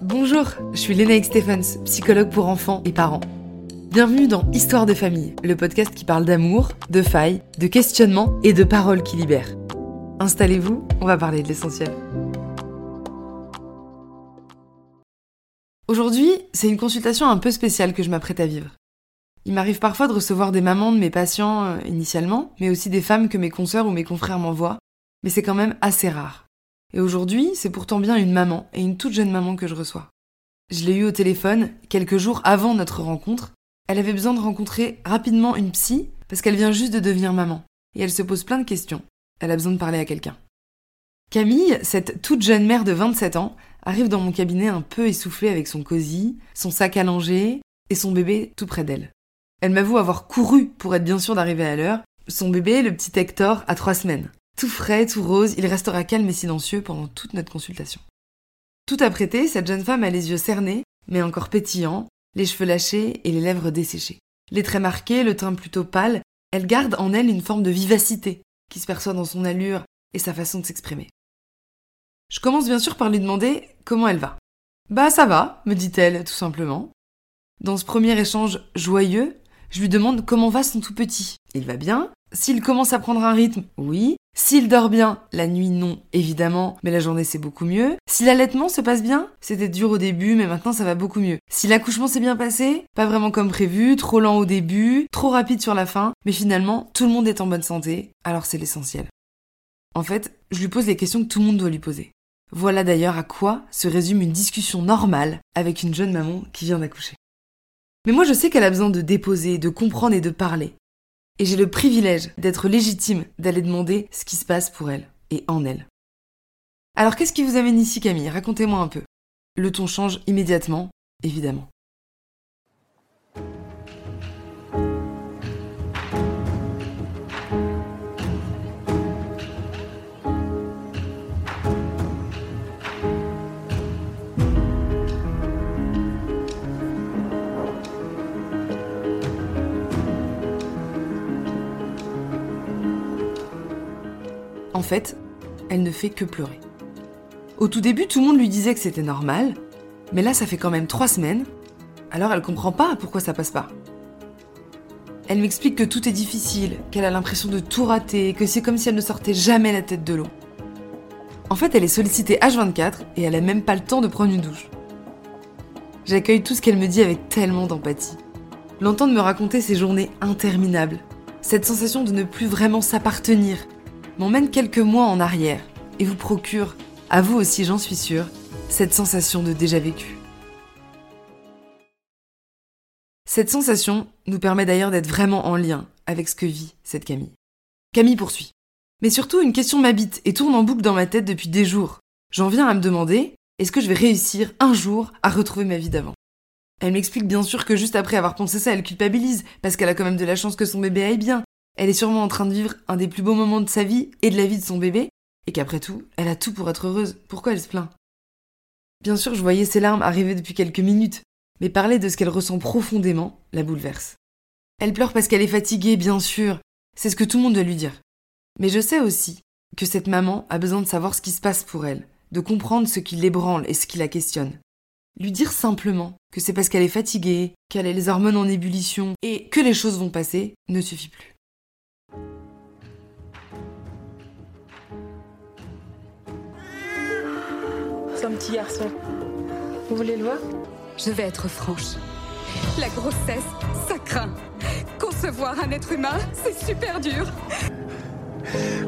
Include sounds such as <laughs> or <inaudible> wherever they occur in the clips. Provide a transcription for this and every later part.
Bonjour, je suis Lénaïque Stephens, psychologue pour enfants et parents. Bienvenue dans Histoire de famille, le podcast qui parle d'amour, de failles, de questionnements et de paroles qui libèrent. Installez-vous, on va parler de l'essentiel. Aujourd'hui, c'est une consultation un peu spéciale que je m'apprête à vivre. Il m'arrive parfois de recevoir des mamans de mes patients euh, initialement, mais aussi des femmes que mes consoeurs ou mes confrères m'envoient, mais c'est quand même assez rare. Et aujourd'hui, c'est pourtant bien une maman, et une toute jeune maman que je reçois. Je l'ai eue au téléphone quelques jours avant notre rencontre. Elle avait besoin de rencontrer rapidement une psy parce qu'elle vient juste de devenir maman. Et elle se pose plein de questions. Elle a besoin de parler à quelqu'un. Camille, cette toute jeune mère de 27 ans, arrive dans mon cabinet un peu essoufflée avec son cosy, son sac à langer et son bébé tout près d'elle. Elle m'avoue avoir couru pour être bien sûre d'arriver à l'heure. Son bébé, le petit Hector, a trois semaines. Tout frais, tout rose, il restera calme et silencieux pendant toute notre consultation. Tout apprêté, cette jeune femme a les yeux cernés, mais encore pétillants, les cheveux lâchés et les lèvres desséchées. Les traits marqués, le teint plutôt pâle, elle garde en elle une forme de vivacité qui se perçoit dans son allure et sa façon de s'exprimer. Je commence bien sûr par lui demander comment elle va. Bah ça va, me dit-elle tout simplement. Dans ce premier échange joyeux, je lui demande comment va son tout petit. Il va bien S'il commence à prendre un rythme, oui. S'il dort bien, la nuit non, évidemment, mais la journée c'est beaucoup mieux. Si l'allaitement se passe bien, c'était dur au début, mais maintenant ça va beaucoup mieux. Si l'accouchement s'est bien passé, pas vraiment comme prévu, trop lent au début, trop rapide sur la fin, mais finalement tout le monde est en bonne santé, alors c'est l'essentiel. En fait, je lui pose les questions que tout le monde doit lui poser. Voilà d'ailleurs à quoi se résume une discussion normale avec une jeune maman qui vient d'accoucher. Mais moi je sais qu'elle a besoin de déposer, de comprendre et de parler. Et j'ai le privilège d'être légitime d'aller demander ce qui se passe pour elle et en elle. Alors qu'est-ce qui vous amène ici Camille? Racontez-moi un peu. Le ton change immédiatement, évidemment. En fait, elle ne fait que pleurer. Au tout début, tout le monde lui disait que c'était normal, mais là, ça fait quand même trois semaines, alors elle comprend pas pourquoi ça passe pas. Elle m'explique que tout est difficile, qu'elle a l'impression de tout rater, que c'est comme si elle ne sortait jamais la tête de l'eau. En fait, elle est sollicitée H24 et elle a même pas le temps de prendre une douche. J'accueille tout ce qu'elle me dit avec tellement d'empathie. L'entendre me raconter ces journées interminables, cette sensation de ne plus vraiment s'appartenir, m'emmène quelques mois en arrière et vous procure, à vous aussi j'en suis sûre, cette sensation de déjà vécu. Cette sensation nous permet d'ailleurs d'être vraiment en lien avec ce que vit cette Camille. Camille poursuit. Mais surtout, une question m'habite et tourne en boucle dans ma tête depuis des jours. J'en viens à me demander, est-ce que je vais réussir un jour à retrouver ma vie d'avant? Elle m'explique bien sûr que juste après avoir pensé ça, elle culpabilise, parce qu'elle a quand même de la chance que son bébé aille bien, elle est sûrement en train de vivre un des plus beaux moments de sa vie et de la vie de son bébé, et qu'après tout, elle a tout pour être heureuse. Pourquoi elle se plaint? Bien sûr, je voyais ses larmes arriver depuis quelques minutes, mais parler de ce qu'elle ressent profondément la bouleverse. Elle pleure parce qu'elle est fatiguée, bien sûr, c'est ce que tout le monde doit lui dire. Mais je sais aussi que cette maman a besoin de savoir ce qui se passe pour elle, de comprendre ce qui l'ébranle et ce qui la questionne. Lui dire simplement que c'est parce qu'elle est fatiguée, qu'elle a les hormones en ébullition et que les choses vont passer ne suffit plus. Petit garçon. Vous voulez le voir? Je vais être franche. La grossesse, ça craint. Concevoir un être humain, c'est super dur.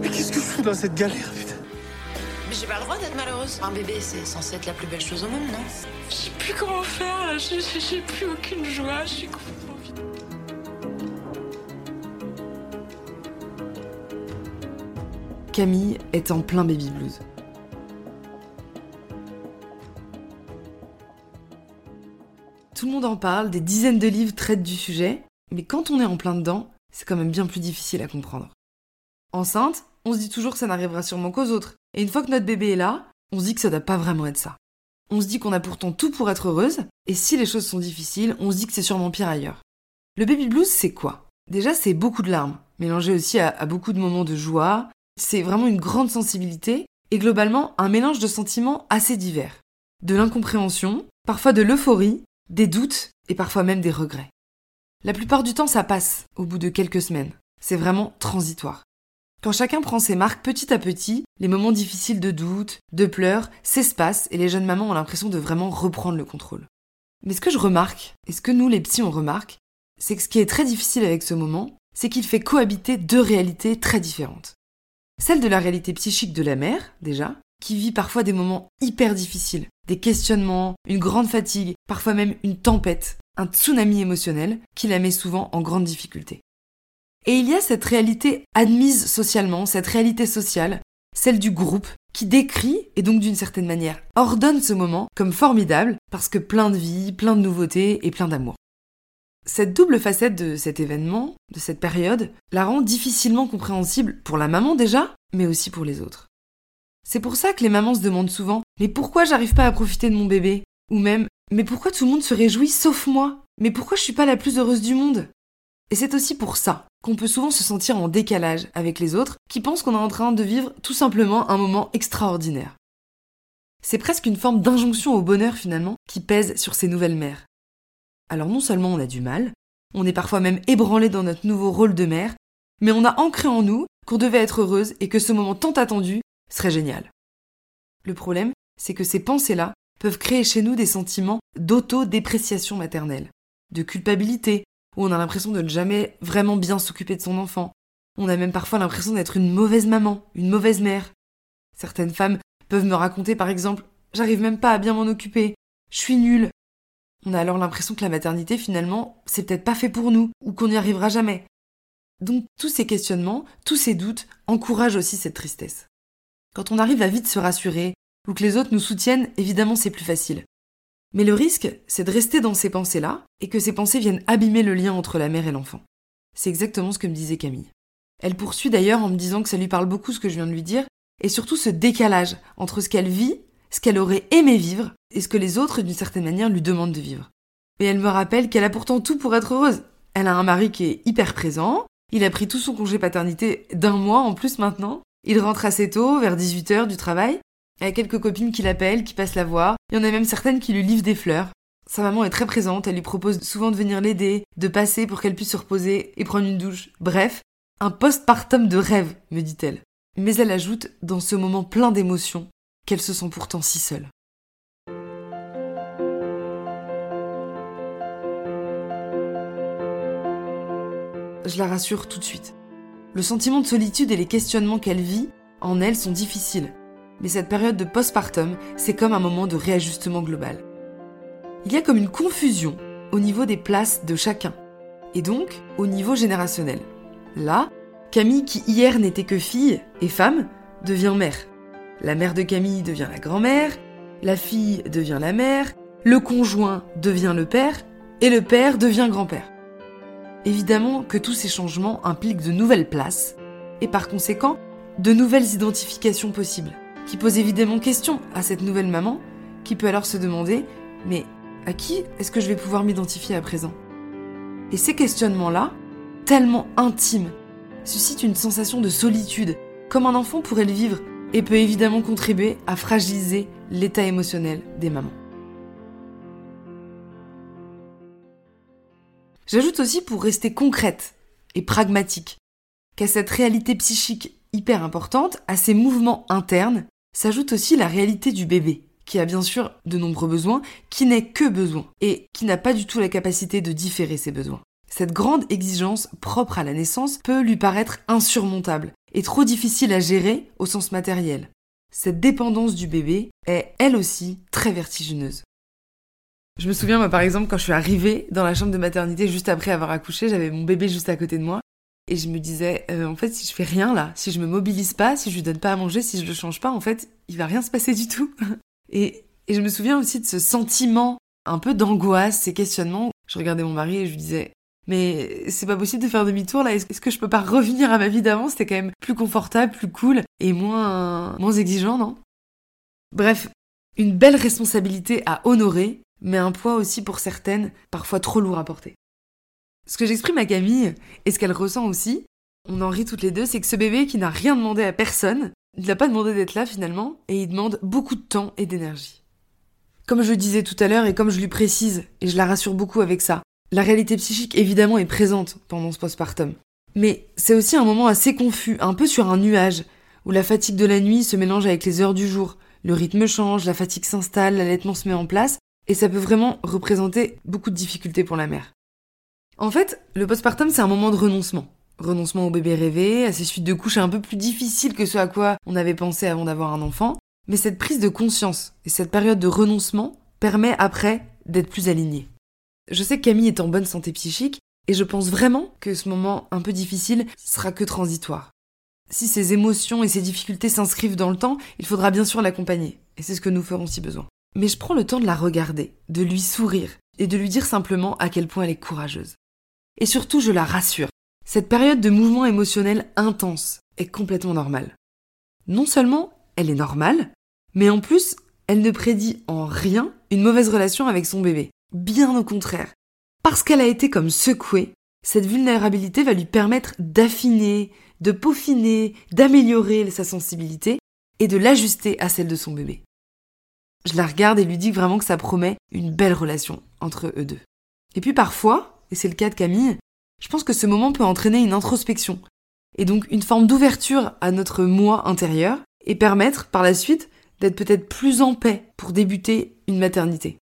Mais qu'est-ce que je fous dans cette galère, putain? Mais j'ai pas le droit d'être malheureuse. Un bébé, c'est censé être la plus belle chose au monde, non? Je sais plus comment faire, là. J'ai- plus aucune joie, je suis complètement vide. Camille est en plein baby blues. Monde en parle, des dizaines de livres traitent du sujet, mais quand on est en plein dedans, c'est quand même bien plus difficile à comprendre. Enceinte, on se dit toujours que ça n'arrivera sûrement qu'aux autres, et une fois que notre bébé est là, on se dit que ça doit pas vraiment être ça. On se dit qu'on a pourtant tout pour être heureuse, et si les choses sont difficiles, on se dit que c'est sûrement pire ailleurs. Le baby blues, c'est quoi? Déjà, c'est beaucoup de larmes, mélangées aussi à, à beaucoup de moments de joie. C'est vraiment une grande sensibilité, et globalement, un mélange de sentiments assez divers. de l'incompréhension, parfois de l'euphorie, des doutes et parfois même des regrets. La plupart du temps, ça passe au bout de quelques semaines. C'est vraiment transitoire. Quand chacun prend ses marques petit à petit, les moments difficiles de doute, de pleurs, s'espacent et les jeunes mamans ont l'impression de vraiment reprendre le contrôle. Mais ce que je remarque, et ce que nous les petits on remarque, c'est que ce qui est très difficile avec ce moment, c'est qu'il fait cohabiter deux réalités très différentes. Celle de la réalité psychique de la mère, déjà, qui vit parfois des moments hyper difficiles, des questionnements, une grande fatigue, parfois même une tempête, un tsunami émotionnel qui la met souvent en grande difficulté. Et il y a cette réalité admise socialement, cette réalité sociale, celle du groupe, qui décrit et donc d'une certaine manière ordonne ce moment comme formidable parce que plein de vie, plein de nouveautés et plein d'amour. Cette double facette de cet événement, de cette période, la rend difficilement compréhensible pour la maman déjà, mais aussi pour les autres. C'est pour ça que les mamans se demandent souvent Mais pourquoi j'arrive pas à profiter de mon bébé? Ou même Mais pourquoi tout le monde se réjouit sauf moi? Mais pourquoi je suis pas la plus heureuse du monde? Et c'est aussi pour ça qu'on peut souvent se sentir en décalage avec les autres qui pensent qu'on est en train de vivre tout simplement un moment extraordinaire. C'est presque une forme d'injonction au bonheur finalement qui pèse sur ces nouvelles mères. Alors non seulement on a du mal, on est parfois même ébranlé dans notre nouveau rôle de mère, mais on a ancré en nous qu'on devait être heureuse et que ce moment tant attendu serait génial. Le problème, c'est que ces pensées-là peuvent créer chez nous des sentiments d'auto-dépréciation maternelle, de culpabilité, où on a l'impression de ne jamais vraiment bien s'occuper de son enfant. On a même parfois l'impression d'être une mauvaise maman, une mauvaise mère. Certaines femmes peuvent me raconter par exemple J'arrive même pas à bien m'en occuper, je suis nulle, on a alors l'impression que la maternité, finalement, c'est peut-être pas fait pour nous, ou qu'on n'y arrivera jamais. Donc tous ces questionnements, tous ces doutes encouragent aussi cette tristesse. Quand on arrive à vite se rassurer, ou que les autres nous soutiennent, évidemment c'est plus facile. Mais le risque, c'est de rester dans ces pensées-là, et que ces pensées viennent abîmer le lien entre la mère et l'enfant. C'est exactement ce que me disait Camille. Elle poursuit d'ailleurs en me disant que ça lui parle beaucoup ce que je viens de lui dire, et surtout ce décalage entre ce qu'elle vit ce qu'elle aurait aimé vivre et ce que les autres, d'une certaine manière, lui demandent de vivre. Et elle me rappelle qu'elle a pourtant tout pour être heureuse. Elle a un mari qui est hyper présent, il a pris tout son congé paternité d'un mois en plus maintenant, il rentre assez tôt, vers 18h du travail, elle a quelques copines qui l'appellent, qui passent la voir, il y en a même certaines qui lui livrent des fleurs. Sa maman est très présente, elle lui propose souvent de venir l'aider, de passer pour qu'elle puisse se reposer et prendre une douche. Bref, un postpartum de rêve, me dit-elle. Mais elle ajoute, dans ce moment plein d'émotions, qu'elle se sent pourtant si seule. Je la rassure tout de suite. Le sentiment de solitude et les questionnements qu'elle vit en elle sont difficiles, mais cette période de postpartum, c'est comme un moment de réajustement global. Il y a comme une confusion au niveau des places de chacun, et donc au niveau générationnel. Là, Camille, qui hier n'était que fille et femme, devient mère. La mère de Camille devient la grand-mère, la fille devient la mère, le conjoint devient le père, et le père devient grand-père. Évidemment que tous ces changements impliquent de nouvelles places, et par conséquent, de nouvelles identifications possibles, qui posent évidemment question à cette nouvelle maman, qui peut alors se demander, mais à qui est-ce que je vais pouvoir m'identifier à présent? Et ces questionnements-là, tellement intimes, suscitent une sensation de solitude, comme un enfant pourrait le vivre et peut évidemment contribuer à fragiliser l'état émotionnel des mamans. J'ajoute aussi pour rester concrète et pragmatique qu'à cette réalité psychique hyper importante, à ces mouvements internes, s'ajoute aussi la réalité du bébé, qui a bien sûr de nombreux besoins, qui n'est que besoin, et qui n'a pas du tout la capacité de différer ses besoins. Cette grande exigence propre à la naissance peut lui paraître insurmontable et trop difficile à gérer au sens matériel. Cette dépendance du bébé est, elle aussi, très vertigineuse. Je me souviens, moi, par exemple, quand je suis arrivée dans la chambre de maternité juste après avoir accouché, j'avais mon bébé juste à côté de moi. Et je me disais, euh, en fait, si je fais rien là, si je me mobilise pas, si je lui donne pas à manger, si je le change pas, en fait, il va rien se passer du tout. <laughs> et, et je me souviens aussi de ce sentiment un peu d'angoisse, ces questionnements. Je regardais mon mari et je lui disais, mais c'est pas possible de faire demi-tour là. Est-ce que je peux pas revenir à ma vie d'avant? C'était quand même plus confortable, plus cool et moins, moins exigeant, non? Bref, une belle responsabilité à honorer, mais un poids aussi pour certaines, parfois trop lourd à porter. Ce que j'exprime à Camille, et ce qu'elle ressent aussi, on en rit toutes les deux, c'est que ce bébé qui n'a rien demandé à personne, il n'a pas demandé d'être là finalement, et il demande beaucoup de temps et d'énergie. Comme je le disais tout à l'heure et comme je lui précise, et je la rassure beaucoup avec ça, la réalité psychique évidemment est présente pendant ce postpartum. Mais c'est aussi un moment assez confus, un peu sur un nuage, où la fatigue de la nuit se mélange avec les heures du jour, le rythme change, la fatigue s'installe, l'allaitement se met en place, et ça peut vraiment représenter beaucoup de difficultés pour la mère. En fait, le postpartum, c'est un moment de renoncement. Renoncement au bébé rêvé, à ces suites de couches un peu plus difficiles que ce à quoi on avait pensé avant d'avoir un enfant. Mais cette prise de conscience et cette période de renoncement permet après d'être plus aligné. Je sais que Camille est en bonne santé psychique et je pense vraiment que ce moment un peu difficile sera que transitoire. Si ses émotions et ses difficultés s'inscrivent dans le temps, il faudra bien sûr l'accompagner. Et c'est ce que nous ferons si besoin. Mais je prends le temps de la regarder, de lui sourire et de lui dire simplement à quel point elle est courageuse. Et surtout, je la rassure. Cette période de mouvement émotionnel intense est complètement normale. Non seulement elle est normale, mais en plus, elle ne prédit en rien une mauvaise relation avec son bébé. Bien au contraire. Parce qu'elle a été comme secouée, cette vulnérabilité va lui permettre d'affiner, de peaufiner, d'améliorer sa sensibilité et de l'ajuster à celle de son bébé. Je la regarde et lui dis vraiment que ça promet une belle relation entre eux deux. Et puis parfois, et c'est le cas de Camille, je pense que ce moment peut entraîner une introspection, et donc une forme d'ouverture à notre moi intérieur, et permettre par la suite d'être peut-être plus en paix pour débuter une maternité.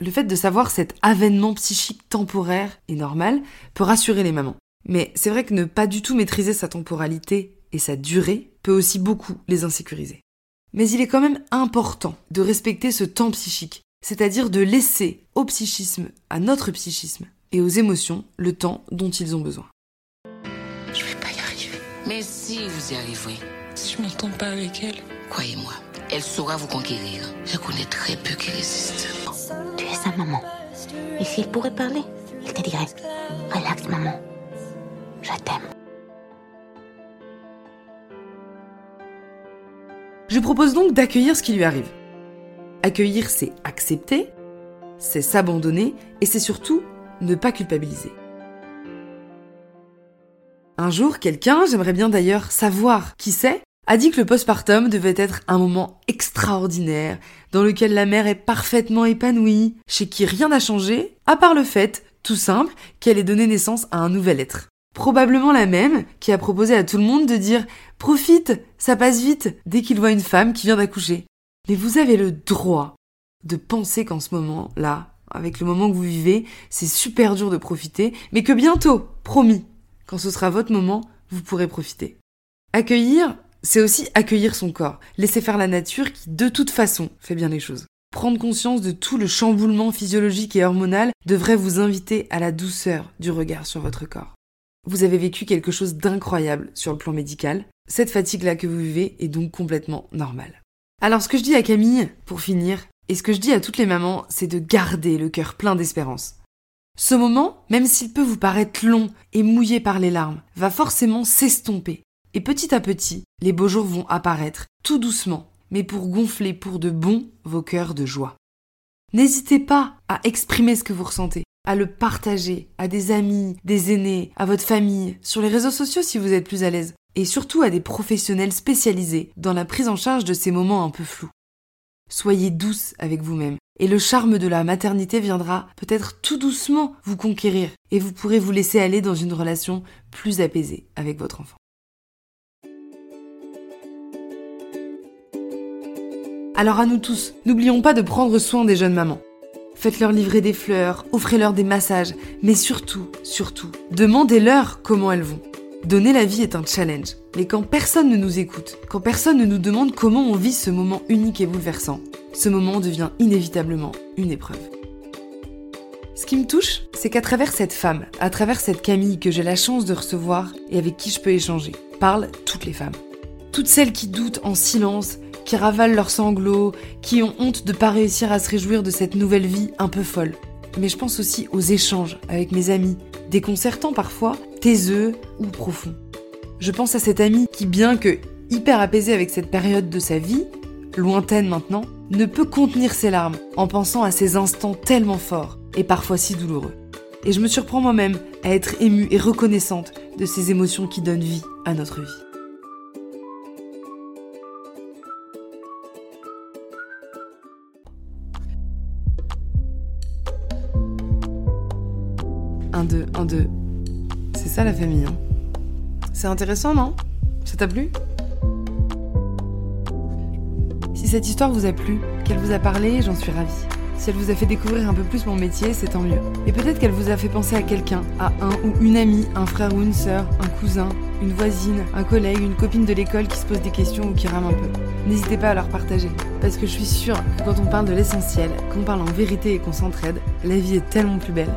Le fait de savoir cet avènement psychique temporaire et normal peut rassurer les mamans. Mais c'est vrai que ne pas du tout maîtriser sa temporalité et sa durée peut aussi beaucoup les insécuriser. Mais il est quand même important de respecter ce temps psychique, c'est-à-dire de laisser au psychisme, à notre psychisme et aux émotions le temps dont ils ont besoin. Je vais pas y arriver. Mais si vous y arriverez, Si je m'entends pas avec elle, croyez-moi, elle saura vous conquérir. Je connais très peu qui résistent. Tu es sa maman. Et s'il pourrait parler, il te dirait Relax, maman. Je t'aime. Je propose donc d'accueillir ce qui lui arrive. Accueillir, c'est accepter, c'est s'abandonner et c'est surtout ne pas culpabiliser. Un jour, quelqu'un, j'aimerais bien d'ailleurs savoir qui c'est, a dit que le postpartum devait être un moment extraordinaire, dans lequel la mère est parfaitement épanouie, chez qui rien n'a changé, à part le fait, tout simple, qu'elle ait donné naissance à un nouvel être. Probablement la même qui a proposé à tout le monde de dire Profite, ça passe vite dès qu'il voit une femme qui vient d'accoucher. Mais vous avez le droit de penser qu'en ce moment-là, avec le moment que vous vivez, c'est super dur de profiter, mais que bientôt, promis, quand ce sera votre moment, vous pourrez profiter. Accueillir, c'est aussi accueillir son corps, laisser faire la nature qui, de toute façon, fait bien les choses. Prendre conscience de tout le chamboulement physiologique et hormonal devrait vous inviter à la douceur du regard sur votre corps. Vous avez vécu quelque chose d'incroyable sur le plan médical. Cette fatigue-là que vous vivez est donc complètement normale. Alors ce que je dis à Camille, pour finir, et ce que je dis à toutes les mamans, c'est de garder le cœur plein d'espérance. Ce moment, même s'il peut vous paraître long et mouillé par les larmes, va forcément s'estomper. Et petit à petit, les beaux jours vont apparaître, tout doucement, mais pour gonfler pour de bon vos cœurs de joie. N'hésitez pas à exprimer ce que vous ressentez, à le partager à des amis, des aînés, à votre famille, sur les réseaux sociaux si vous êtes plus à l'aise, et surtout à des professionnels spécialisés dans la prise en charge de ces moments un peu flous. Soyez douce avec vous-même, et le charme de la maternité viendra peut-être tout doucement vous conquérir, et vous pourrez vous laisser aller dans une relation plus apaisée avec votre enfant. Alors à nous tous, n'oublions pas de prendre soin des jeunes mamans. Faites-leur livrer des fleurs, offrez-leur des massages, mais surtout, surtout, demandez-leur comment elles vont. Donner la vie est un challenge, mais quand personne ne nous écoute, quand personne ne nous demande comment on vit ce moment unique et bouleversant, ce moment devient inévitablement une épreuve. Ce qui me touche, c'est qu'à travers cette femme, à travers cette Camille que j'ai la chance de recevoir et avec qui je peux échanger, parlent toutes les femmes. Toutes celles qui doutent en silence, qui ravalent leurs sanglots, qui ont honte de pas réussir à se réjouir de cette nouvelle vie un peu folle. Mais je pense aussi aux échanges avec mes amis, déconcertants parfois, taiseux ou profonds. Je pense à cette amie qui, bien que hyper apaisée avec cette période de sa vie, lointaine maintenant, ne peut contenir ses larmes en pensant à ces instants tellement forts et parfois si douloureux. Et je me surprends moi-même à être émue et reconnaissante de ces émotions qui donnent vie à notre vie. Un, deux, un, deux. C'est ça la famille, hein. C'est intéressant, non? Ça t'a plu? Si cette histoire vous a plu, qu'elle vous a parlé, j'en suis ravie. Si elle vous a fait découvrir un peu plus mon métier, c'est tant mieux. Et peut-être qu'elle vous a fait penser à quelqu'un, à un ou une amie, un frère ou une sœur, un cousin, une voisine, un collègue, une copine de l'école qui se pose des questions ou qui rame un peu. N'hésitez pas à leur partager. Parce que je suis sûre que quand on parle de l'essentiel, qu'on parle en vérité et qu'on s'entraide, la vie est tellement plus belle.